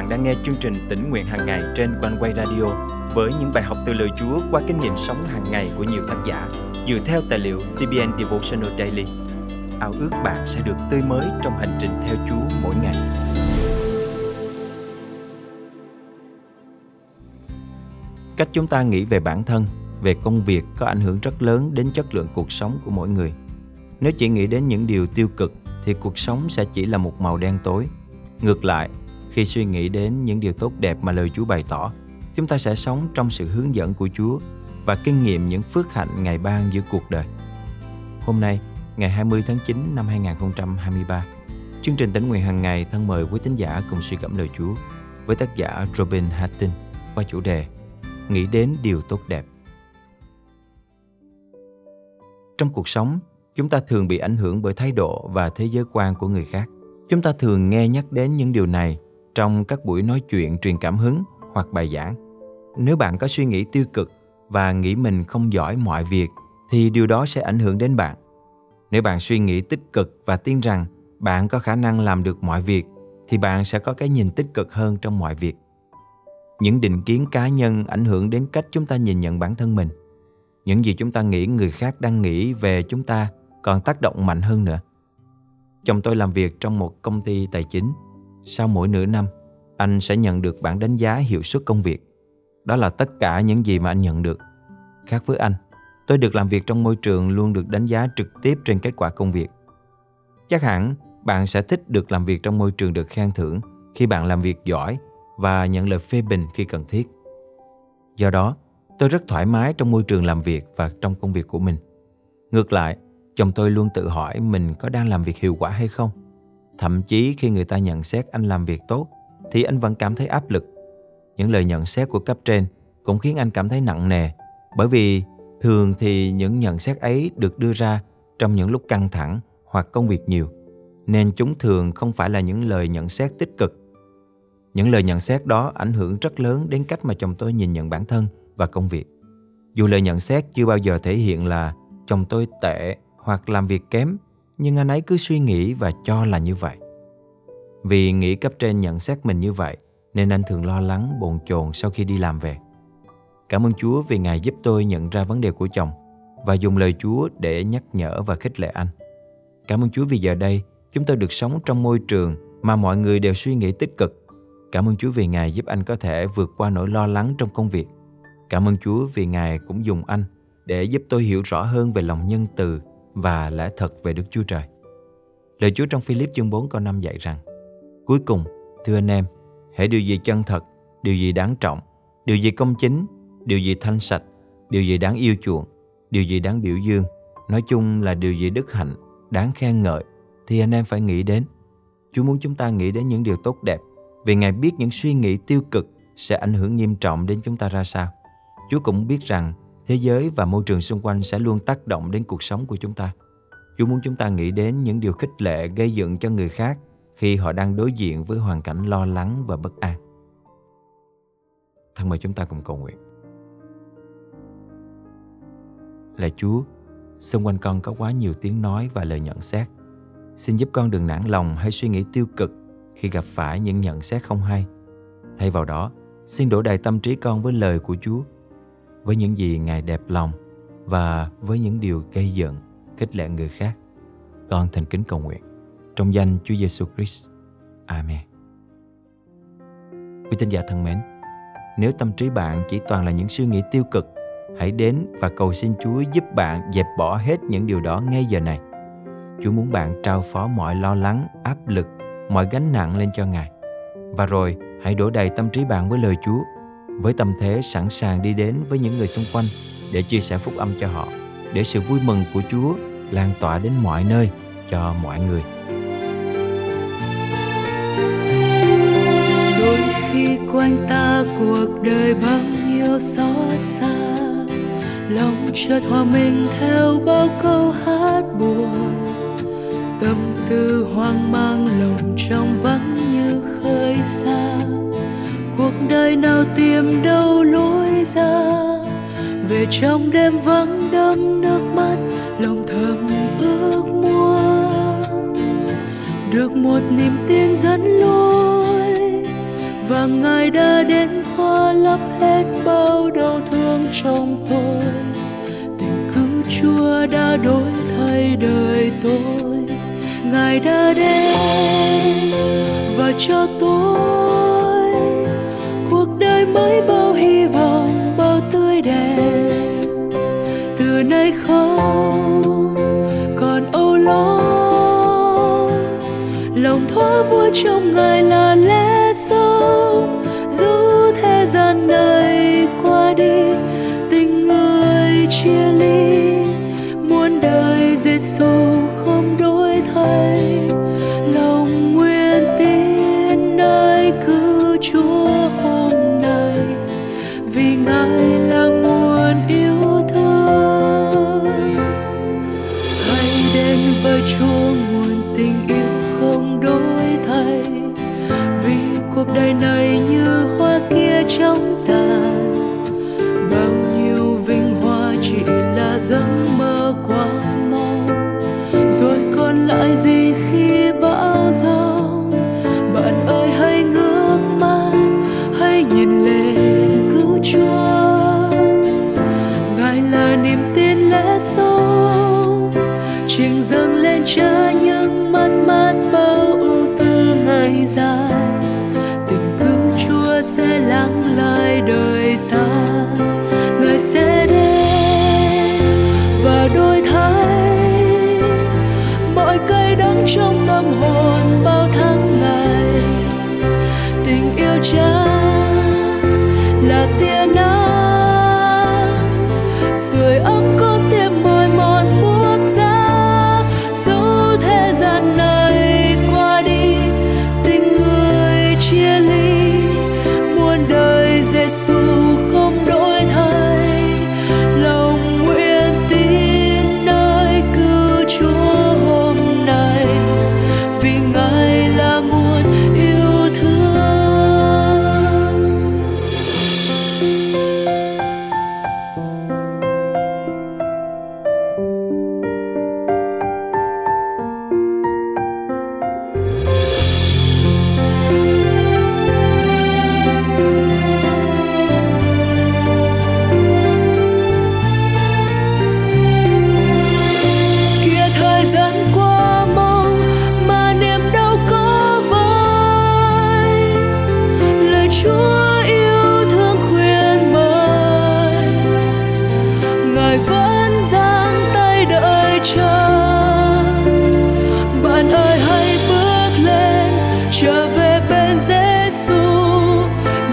bạn đang nghe chương trình tỉnh nguyện hàng ngày trên quanh quay radio với những bài học từ lời Chúa qua kinh nghiệm sống hàng ngày của nhiều tác giả dựa theo tài liệu CBN Devotional Daily. Ao ước bạn sẽ được tươi mới trong hành trình theo Chúa mỗi ngày. Cách chúng ta nghĩ về bản thân, về công việc có ảnh hưởng rất lớn đến chất lượng cuộc sống của mỗi người. Nếu chỉ nghĩ đến những điều tiêu cực thì cuộc sống sẽ chỉ là một màu đen tối. Ngược lại, khi suy nghĩ đến những điều tốt đẹp mà lời Chúa bày tỏ, chúng ta sẽ sống trong sự hướng dẫn của Chúa và kinh nghiệm những phước hạnh ngày ban giữa cuộc đời. Hôm nay, ngày 20 tháng 9 năm 2023, chương trình tỉnh nguyện hàng ngày thân mời quý tín giả cùng suy gẫm lời Chúa với tác giả Robin Hattin qua chủ đề Nghĩ đến điều tốt đẹp. Trong cuộc sống, chúng ta thường bị ảnh hưởng bởi thái độ và thế giới quan của người khác. Chúng ta thường nghe nhắc đến những điều này trong các buổi nói chuyện truyền cảm hứng hoặc bài giảng. Nếu bạn có suy nghĩ tiêu cực và nghĩ mình không giỏi mọi việc, thì điều đó sẽ ảnh hưởng đến bạn. Nếu bạn suy nghĩ tích cực và tin rằng bạn có khả năng làm được mọi việc, thì bạn sẽ có cái nhìn tích cực hơn trong mọi việc. Những định kiến cá nhân ảnh hưởng đến cách chúng ta nhìn nhận bản thân mình. Những gì chúng ta nghĩ, người khác đang nghĩ về chúng ta còn tác động mạnh hơn nữa. Chồng tôi làm việc trong một công ty tài chính. Sau mỗi nửa năm, anh sẽ nhận được bản đánh giá hiệu suất công việc. Đó là tất cả những gì mà anh nhận được. Khác với anh, tôi được làm việc trong môi trường luôn được đánh giá trực tiếp trên kết quả công việc. Chắc hẳn bạn sẽ thích được làm việc trong môi trường được khen thưởng khi bạn làm việc giỏi và nhận lời phê bình khi cần thiết. Do đó, tôi rất thoải mái trong môi trường làm việc và trong công việc của mình. Ngược lại, chồng tôi luôn tự hỏi mình có đang làm việc hiệu quả hay không. Thậm chí khi người ta nhận xét anh làm việc tốt thì anh vẫn cảm thấy áp lực. Những lời nhận xét của cấp trên cũng khiến anh cảm thấy nặng nề bởi vì thường thì những nhận xét ấy được đưa ra trong những lúc căng thẳng hoặc công việc nhiều nên chúng thường không phải là những lời nhận xét tích cực. Những lời nhận xét đó ảnh hưởng rất lớn đến cách mà chồng tôi nhìn nhận bản thân và công việc. Dù lời nhận xét chưa bao giờ thể hiện là chồng tôi tệ hoặc làm việc kém, nhưng anh ấy cứ suy nghĩ và cho là như vậy. Vì nghĩ cấp trên nhận xét mình như vậy, nên anh thường lo lắng, bồn chồn sau khi đi làm về. Cảm ơn Chúa vì Ngài giúp tôi nhận ra vấn đề của chồng và dùng lời Chúa để nhắc nhở và khích lệ anh. Cảm ơn Chúa vì giờ đây chúng tôi được sống trong môi trường mà mọi người đều suy nghĩ tích cực. Cảm ơn Chúa vì Ngài giúp anh có thể vượt qua nỗi lo lắng trong công việc. Cảm ơn Chúa vì Ngài cũng dùng anh để giúp tôi hiểu rõ hơn về lòng nhân từ và lẽ thật về Đức Chúa Trời. Lời Chúa trong Philip chương 4 câu 5 dạy rằng Cuối cùng, thưa anh em, hãy điều gì chân thật, điều gì đáng trọng, điều gì công chính, điều gì thanh sạch, điều gì đáng yêu chuộng, điều gì đáng biểu dương, nói chung là điều gì đức hạnh, đáng khen ngợi, thì anh em phải nghĩ đến. Chúa muốn chúng ta nghĩ đến những điều tốt đẹp, vì Ngài biết những suy nghĩ tiêu cực sẽ ảnh hưởng nghiêm trọng đến chúng ta ra sao. Chúa cũng biết rằng thế giới và môi trường xung quanh sẽ luôn tác động đến cuộc sống của chúng ta. Chúa muốn chúng ta nghĩ đến những điều khích lệ gây dựng cho người khác khi họ đang đối diện với hoàn cảnh lo lắng và bất an. Thân mời chúng ta cùng cầu nguyện. là Chúa, xung quanh con có quá nhiều tiếng nói và lời nhận xét. Xin giúp con đừng nản lòng hay suy nghĩ tiêu cực khi gặp phải những nhận xét không hay. Thay vào đó, xin đổ đầy tâm trí con với lời của Chúa, với những gì Ngài đẹp lòng và với những điều gây giận, khích lệ người khác. Con thành kính cầu nguyện. Trong danh Chúa Giêsu Christ. Amen. Quý tín giả thân mến, nếu tâm trí bạn chỉ toàn là những suy nghĩ tiêu cực, hãy đến và cầu xin Chúa giúp bạn dẹp bỏ hết những điều đó ngay giờ này. Chúa muốn bạn trao phó mọi lo lắng, áp lực, mọi gánh nặng lên cho Ngài. Và rồi, hãy đổ đầy tâm trí bạn với lời Chúa, với tâm thế sẵn sàng đi đến với những người xung quanh để chia sẻ phúc âm cho họ, để sự vui mừng của Chúa lan tỏa đến mọi nơi cho mọi người. Đôi khi quanh ta cuộc đời bao nhiêu xót xa lòng chợt hòa mình theo bao câu hát buồn tâm tư hoang mang lòng trong vắng như khơi xa cuộc đời nào tìm đâu lối ra. Về trong đêm vắng đẫm nước mắt, lòng thầm ước muốn. Được một niềm tin dẫn lối, và ngài đã đến khoa lấp hết bao đau thương trong tôi. Tình cứu chúa đã đổi thay đời tôi. Ngài đã đến và cho tôi với bao hy vọng, bao tươi đẹp. Từ nay không còn âu lo, lòng thoa vui trong ngài là lẽ sống. Dù thế gian này qua đi với Chúa, nguồn tình yêu không đổi thay. Vì cuộc đời này như hoa kia trong tàn, bao nhiêu vinh hoa chỉ là giấc mơ quá mong. Rồi còn lại gì khi cha những mất mát bao ưu tư ngày dài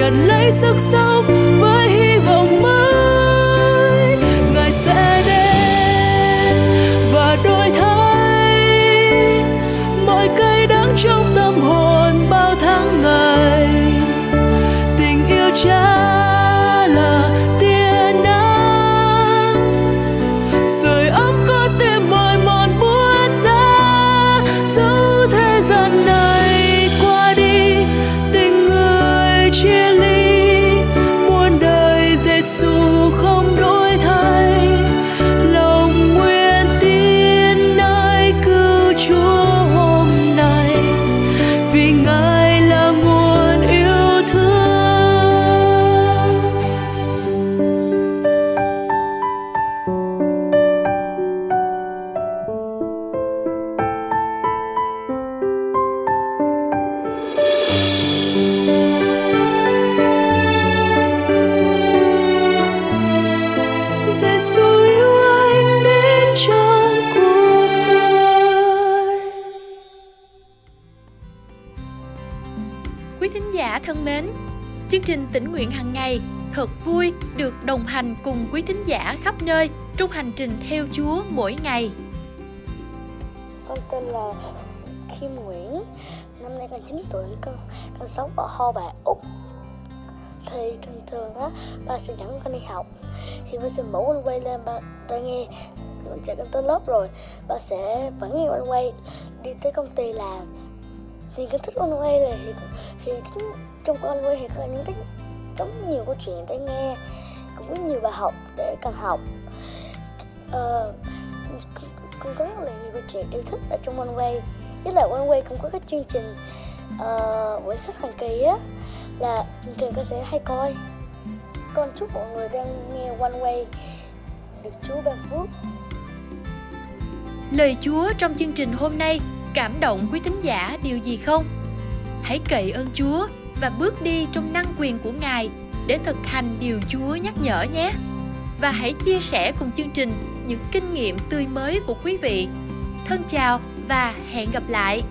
nhận lấy sức sống. Quý thính giả thân mến, chương trình tỉnh nguyện hàng ngày thật vui được đồng hành cùng quý thính giả khắp nơi trong hành trình theo Chúa mỗi ngày. Con tên là Kim Nguyễn Năm nay con 9 tuổi Con, con sống ở Ho Bà, Úc. Thì thường thường á Ba sẽ dẫn con đi học. Thì ba sẽ mở con quay lên ba ra nghe Con chạy con tới lớp rồi Ba sẽ vẫn nghe con quay Đi tới công ty làm. Thì cái thích con quay là thì, thì trong con quay thì có những cái Giống nhiều câu chuyện để nghe. Cũng có nhiều bài học để cần học. Ờ, con có rất là nhiều câu chuyện yêu thích ở trong oneway với lại One cũng có cái chương trình ờ, uh, buổi sách hàng kỳ á là chương trình con sẽ hay coi. Con chúc mọi người đang nghe One Way được Chúa ban phước. Lời Chúa trong chương trình hôm nay cảm động quý thính giả điều gì không? Hãy cậy ơn Chúa và bước đi trong năng quyền của Ngài để thực hành điều Chúa nhắc nhở nhé. Và hãy chia sẻ cùng chương trình những kinh nghiệm tươi mới của quý vị. Thân chào và hẹn gặp lại.